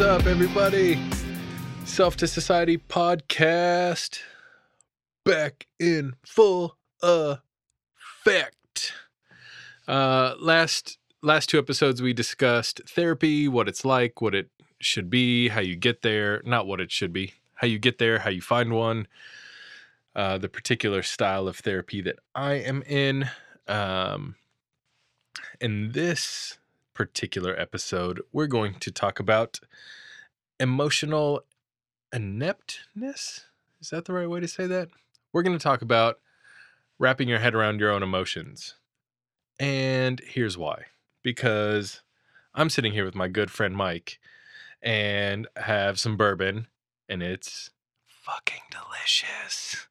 What's up, everybody? Self to Society podcast back in full effect. Uh, last last two episodes we discussed therapy, what it's like, what it should be, how you get there, not what it should be, how you get there, how you find one, uh, the particular style of therapy that I am in. Um, in this particular episode, we're going to talk about emotional ineptness. Is that the right way to say that? We're going to talk about wrapping your head around your own emotions. And here's why because I'm sitting here with my good friend Mike and have some bourbon, and it's fucking delicious.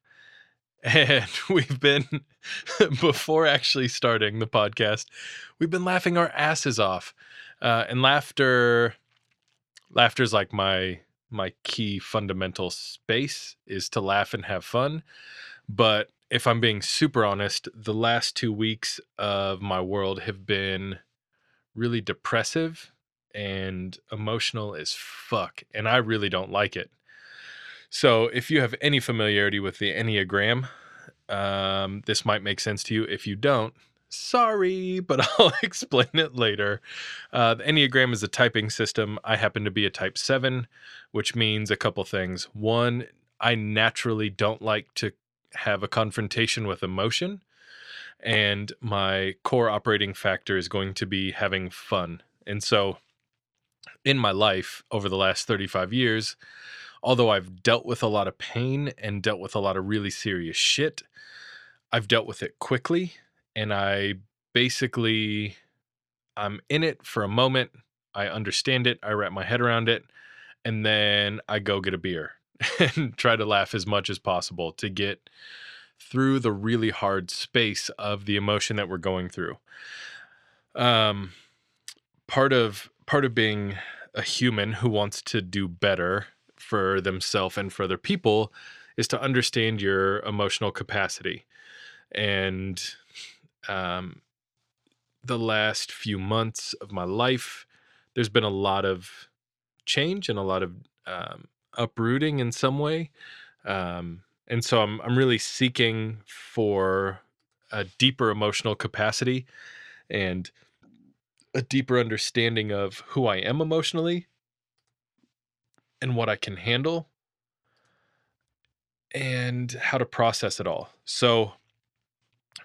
And we've been, before actually starting the podcast, we've been laughing our asses off. Uh, and laughter, laughter is like my my key fundamental space is to laugh and have fun. But if I'm being super honest, the last two weeks of my world have been really depressive and emotional as fuck. And I really don't like it. So, if you have any familiarity with the Enneagram, um, this might make sense to you. If you don't, sorry, but I'll explain it later. Uh, the Enneagram is a typing system. I happen to be a type 7, which means a couple things. One, I naturally don't like to have a confrontation with emotion. And my core operating factor is going to be having fun. And so, in my life over the last 35 years, although I've dealt with a lot of pain and dealt with a lot of really serious shit, I've dealt with it quickly and I basically I'm in it for a moment, I understand it, I wrap my head around it, and then I go get a beer and try to laugh as much as possible to get through the really hard space of the emotion that we're going through. Um part of part of being a human who wants to do better for themselves and for other people is to understand your emotional capacity. And um, the last few months of my life, there's been a lot of change and a lot of um, uprooting in some way. Um, and so I'm, I'm really seeking for a deeper emotional capacity and a deeper understanding of who I am emotionally and what I can handle and how to process it all. So,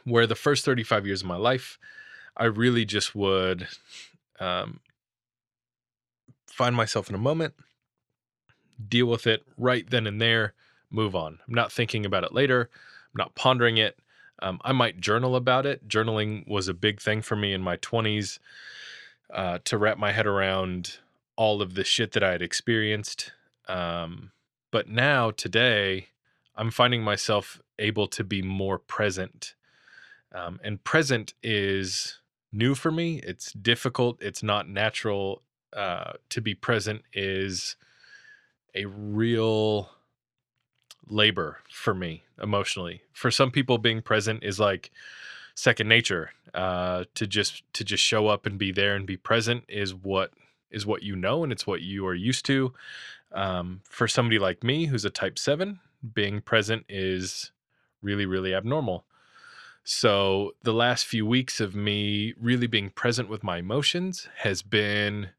where the first 35 years of my life, I really just would um, find myself in a moment, deal with it right then and there, move on. I'm not thinking about it later, I'm not pondering it. Um, I might journal about it. Journaling was a big thing for me in my 20s uh, to wrap my head around all of the shit that I had experienced. Um, but now, today, I'm finding myself able to be more present. Um, and present is new for me. It's difficult. It's not natural. Uh, to be present is a real labor for me emotionally. For some people, being present is like second nature. Uh, to just to just show up and be there and be present is what is what you know and it's what you are used to. Um, for somebody like me who's a type seven, being present is really, really abnormal. So the last few weeks of me really being present with my emotions has been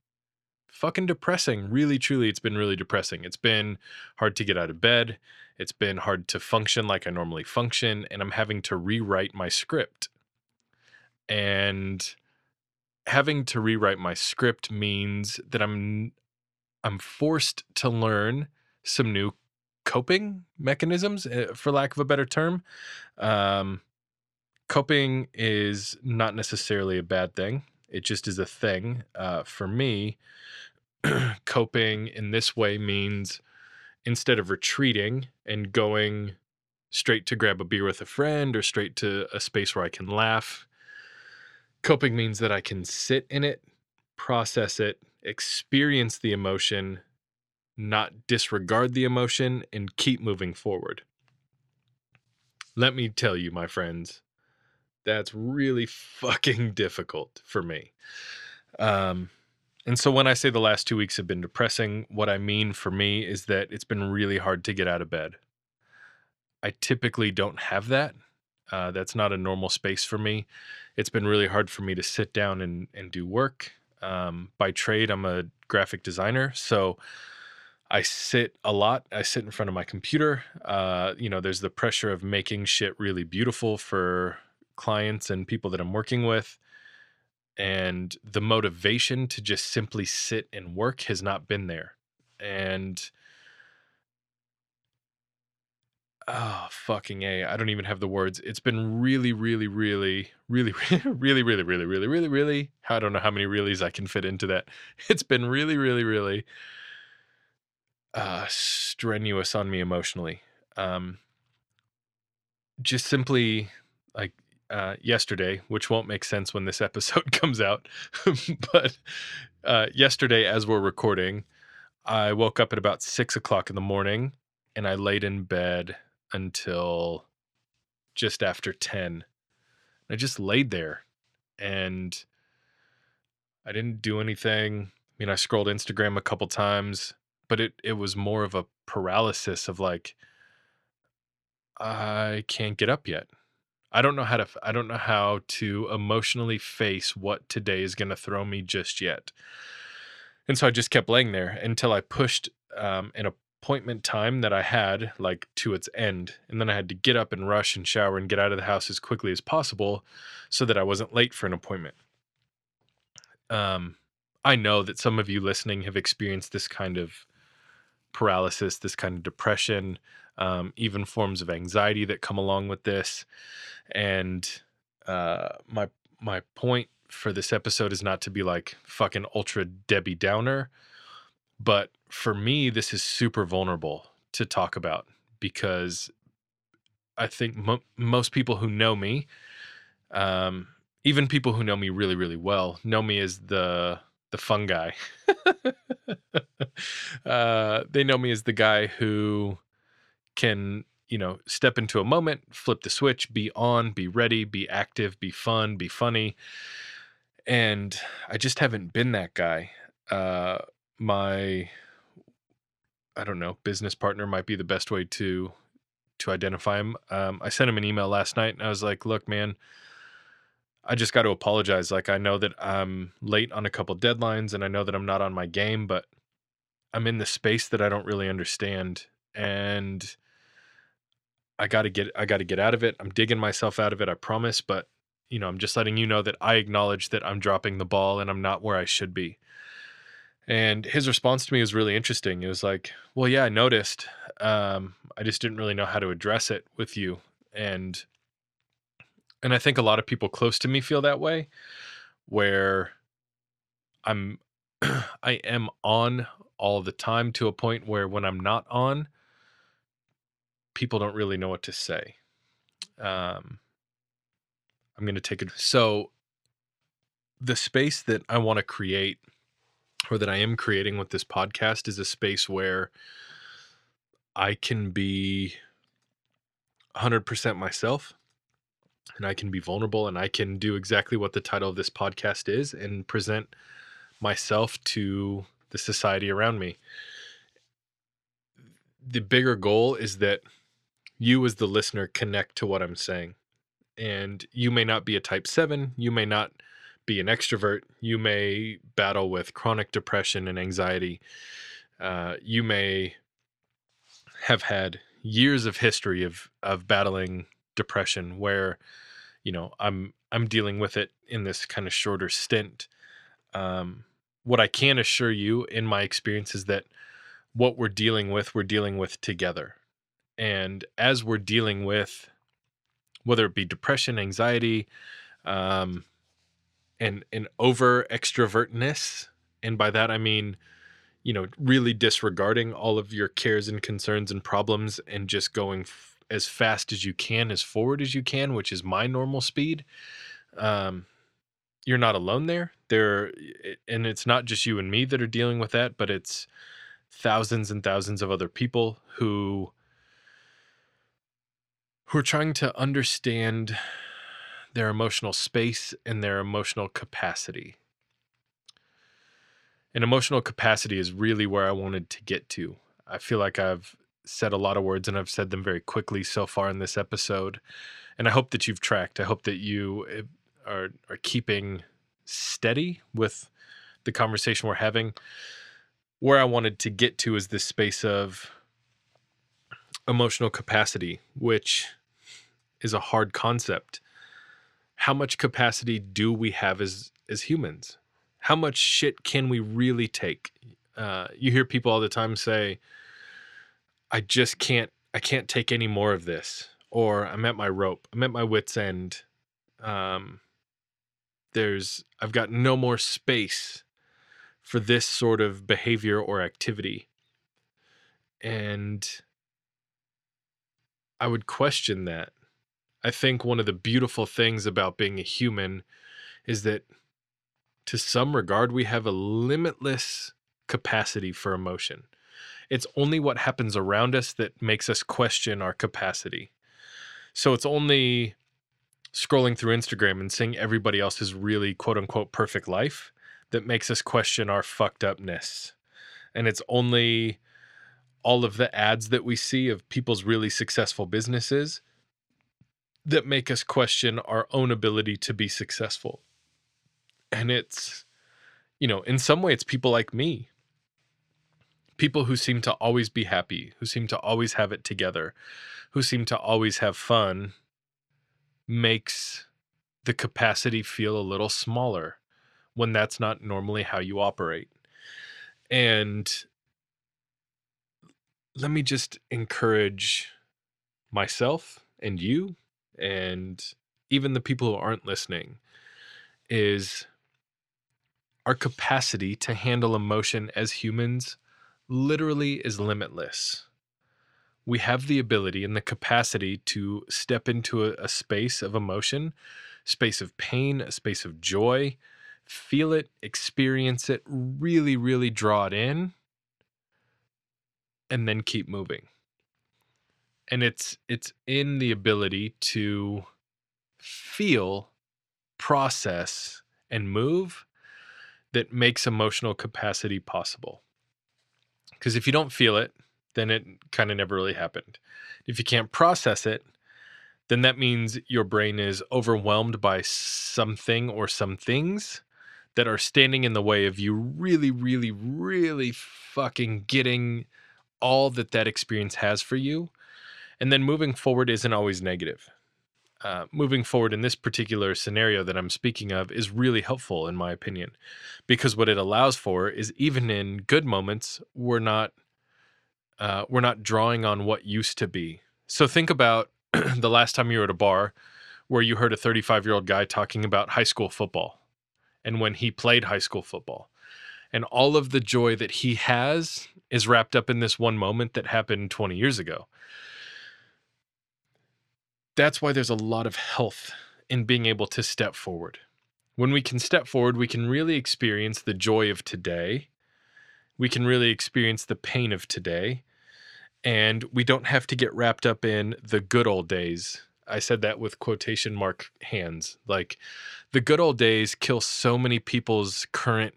fucking depressing. Really, truly, it's been really depressing. It's been hard to get out of bed. It's been hard to function like I normally function. And I'm having to rewrite my script. And having to rewrite my script means that I'm I'm forced to learn some new coping mechanisms, eh, for lack of a better term. Um, coping is not necessarily a bad thing. It just is a thing. Uh, for me, coping in this way means instead of retreating and going straight to grab a beer with a friend or straight to a space where I can laugh, coping means that I can sit in it, process it, experience the emotion, not disregard the emotion, and keep moving forward. Let me tell you, my friends, that's really fucking difficult for me. Um, And so when I say the last two weeks have been depressing, what I mean for me is that it's been really hard to get out of bed. I typically don't have that. Uh, that's not a normal space for me. It's been really hard for me to sit down and, and do work. Um, by trade, I'm a graphic designer. So I sit a lot. I sit in front of my computer. Uh, you know, there's the pressure of making shit really beautiful for clients and people that I'm working with. And the motivation to just simply sit and work has not been there. And oh fucking a i don't even have the words it's been really really really really really really really really really really i don't know how many reallys i can fit into that it's been really really really uh strenuous on me emotionally um just simply like uh yesterday which won't make sense when this episode comes out but uh yesterday as we're recording i woke up at about six o'clock in the morning and i laid in bed until just after 10. I just laid there and I didn't do anything. I mean, I scrolled Instagram a couple times, but it it was more of a paralysis of like I can't get up yet. I don't know how to I don't know how to emotionally face what today is going to throw me just yet. And so I just kept laying there until I pushed um, an appointment time that I had like to its end. And then I had to get up and rush and shower and get out of the house as quickly as possible so that I wasn't late for an appointment. Um, I know that some of you listening have experienced this kind of paralysis, this kind of depression, um, even forms of anxiety that come along with this. And uh, my my point for this episode is not to be like fucking ultra Debbie Downer, but for me, this is super vulnerable to talk about because I think mo- most people who know me, um, even people who know me really, really well, know me as the the fun guy. uh, they know me as the guy who can, you know, step into a moment, flip the switch, be on, be ready, be active, be fun, be funny. And I just haven't been that guy. Uh, my I don't know, business partner might be the best way to to identify him. Um, I sent him an email last night and I was like, look, man, I just got to apologize. Like, I know that I'm late on a couple deadlines and I know that I'm not on my game, but I'm in the space that I don't really understand. And I got to get, I got to get out of it. I'm digging myself out of it. I promise. But, you know, I'm just letting you know that I acknowledge that I'm dropping the ball and I'm not where I should be. And his response to me was really interesting. It was like, "Well, yeah, I noticed. Um, I just didn't really know how to address it with you." And and I think a lot of people close to me feel that way, where I'm I am on all the time to a point where when I'm not on, people don't really know what to say. Um, I'm going to take it. So the space that I want to create or that I am creating with this podcast is a space where I can be 100% myself and I can be vulnerable and I can do exactly what the title of this podcast is and present myself to the society around me. The bigger goal is that you, as the listener, connect to what I'm saying. And you may not be a type seven, you may not be an extrovert. You may battle with chronic depression and anxiety. Uh, you may have had years of history of of battling depression where you know i'm i'm dealing with it in this kind of shorter stint um, what i can assure you in my experience is that what we're dealing with we're dealing with together and as we're dealing with whether it be depression anxiety um, and an over extrovertness and by that i mean you know really disregarding all of your cares and concerns and problems and just going f- as fast as you can as forward as you can which is my normal speed um you're not alone there. There and it's not just you and me that are dealing with that but it's thousands and thousands of other people who who are trying to understand their emotional space and their emotional capacity. And emotional capacity is really where I wanted to get to. I feel like I've said a lot of words and I've said them very quickly so far in this episode. And I hope that you've tracked. I hope that you eh, are are keeping steady with the conversation we're having. Where I wanted to get to is this space of emotional capacity, which is a hard concept. How much capacity do we have as as humans? How much shit can we really take? Uh, you hear people all the time say, "I just can't. I can't take any more of this," or "I'm at my rope. I'm at my wits' end." Um, there's I've got no more space for this sort of behavior or activity. And I would question that. I think one of the beautiful things about being a human is that to some regard we have a limitless capacity for emotion. It's only what happens around us that makes us question our capacity. So it's only scrolling through Instagram and seeing everybody else's really quote unquote perfect life that makes us question our fucked upness. And it's only all of the ads that we see of people's really successful businesses that make us question our own ability to be successful. And it's, you know, in some way, it's people like me. People who seem to always be happy, who seem to always have it together, who seem to always have fun, makes the capacity feel a little smaller when that's not normally how you operate. And let me just encourage myself and you and even the people who aren't listening is our capacity to handle emotion as humans literally is limitless we have the ability and the capacity to step into a, a, space of emotion, space of pain, a space of joy, feel it, experience it, really, really draw it in, and then keep moving. And it's it's in the ability to feel, process, and move that makes emotional capacity possible. Because if you don't feel it, then it kind of never really happened. If you can't process it, then that means your brain is overwhelmed by something or some things that are standing in the way of you really, really, really fucking getting all that that experience has for you. And then moving forward isn't always negative. Uh, moving forward in this particular scenario that I'm speaking of is really helpful, in my opinion, because what it allows for is even in good moments, we're not uh, we're not drawing on what used to be. So think about the last time you were at a bar where you heard a 35 year old guy talking about high school football and when he played high school football. And all of the joy that he has is wrapped up in this one moment that happened 20 years ago. That's why there's a lot of health in being able to step forward. When we can step forward, we can really experience the joy of today we can really experience the pain of today. And we don't have to get wrapped up in the good old days. I said that with quotation mark hands. Like the good old days kill so many people's current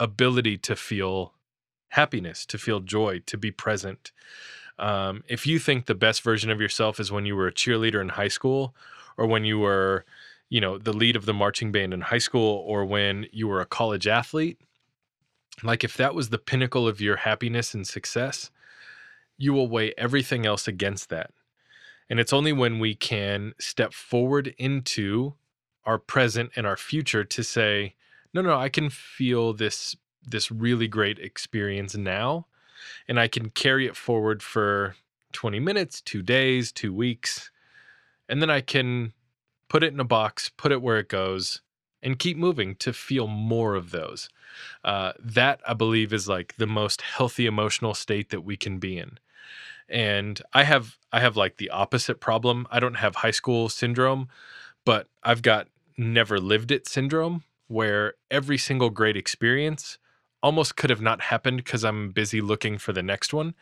ability to feel happiness, to feel joy, to be present. Um, if you think the best version of yourself is when you were a cheerleader in high school or when you were, you know, the lead of the marching band in high school or when you were a college athlete, like if that was the pinnacle of your happiness and success, you will weigh everything else against that. And it's only when we can step forward into our present and our future to say, no, no, I can feel this this really great experience now and I can carry it forward for 20 minutes, 2 days, 2 weeks, and then I can put it in a box, put it where it goes, and keep moving to feel more of those. Uh, that I believe is like the most healthy emotional state that we can be in. And I have I have like the opposite problem. I don't have high school syndrome, but I've got never lived it syndrome where every single great experience almost could have not happened because I'm busy looking for the next one.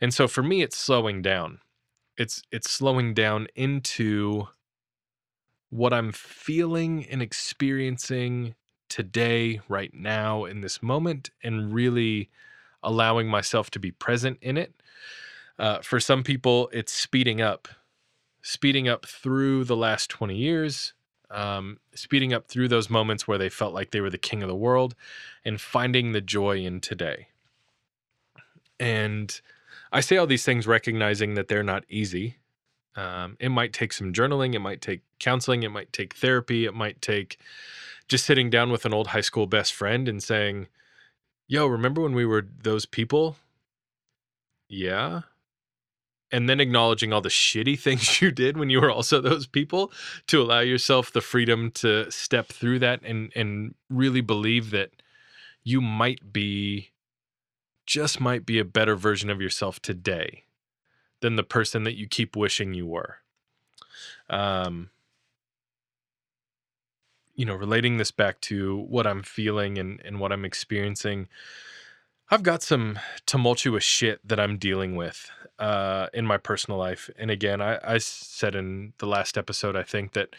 And so for me it's slowing down. It's it's slowing down into what I'm feeling and experiencing today, right now, in this moment, and really allowing myself to be present in it. Uh, for some people, it's speeding up, speeding up through the last 20 years, um, speeding up through those moments where they felt like they were the king of the world and finding the joy in today. And I say all these things recognizing that they're not easy. Um, it might take some journaling, it might take counseling, it might take therapy, it might take just sitting down with an old high school best friend and saying, Yo, remember when we were those people? Yeah. And then acknowledging all the shitty things you did when you were also those people to allow yourself the freedom to step through that and and really believe that you might be just might be a better version of yourself today than the person that you keep wishing you were. Um, you know, relating this back to what I'm feeling and, and what I'm experiencing, I've got some tumultuous shit that I'm dealing with uh, in my personal life. And again, I, I said in the last episode, I think that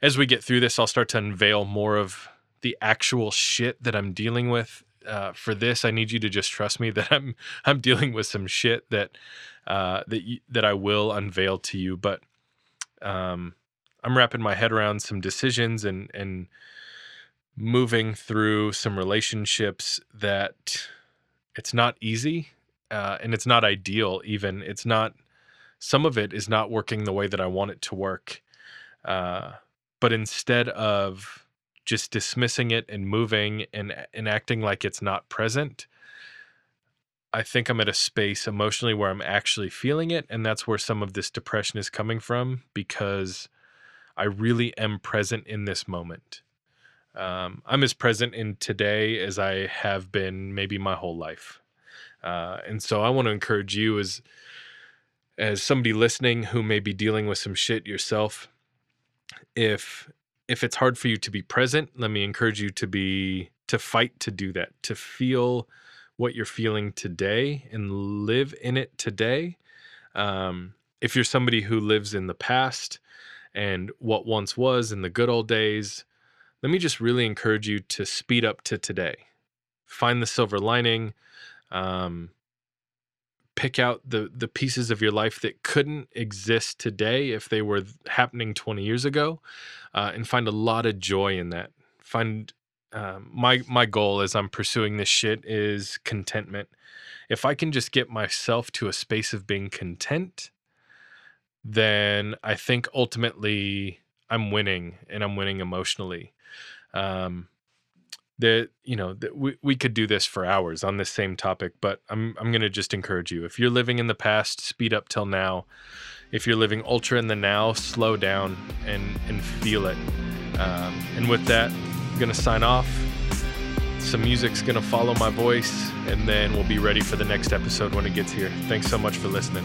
as we get through this, I'll start to unveil more of the actual shit that I'm dealing with uh, for this, I need you to just trust me that I'm I'm dealing with some shit that uh, that you, that I will unveil to you. But um, I'm wrapping my head around some decisions and and moving through some relationships that it's not easy uh, and it's not ideal. Even it's not. Some of it is not working the way that I want it to work. Uh, but instead of just dismissing it and moving and and acting like it's not present i think i'm at a space emotionally where i'm actually feeling it and that's where some of this depression is coming from because i really am present in this moment um, i'm as present in today as i have been maybe my whole life uh, and so i want to encourage you as as somebody listening who may be dealing with some shit yourself if if it's hard for you to be present, let me encourage you to be to fight to do that, to feel what you're feeling today and live in it today. Um, if you're somebody who lives in the past and what once was in the good old days, let me just really encourage you to speed up to today. Find the silver lining. Um, pick out the the pieces of your life that couldn't exist today if they were happening 20 years ago uh, and find a lot of joy in that find um, my my goal as i'm pursuing this shit is contentment if i can just get myself to a space of being content then i think ultimately i'm winning and i'm winning emotionally. Um, that you know that we, we could do this for hours on this same topic but i'm i'm going to just encourage you if you're living in the past speed up till now. If you're living ultra in the now slow down and and feel it. Um, and with that i'm going to sign off. Some music's going to follow my voice and then we'll be ready for the next episode when it gets here. Thanks so much for listening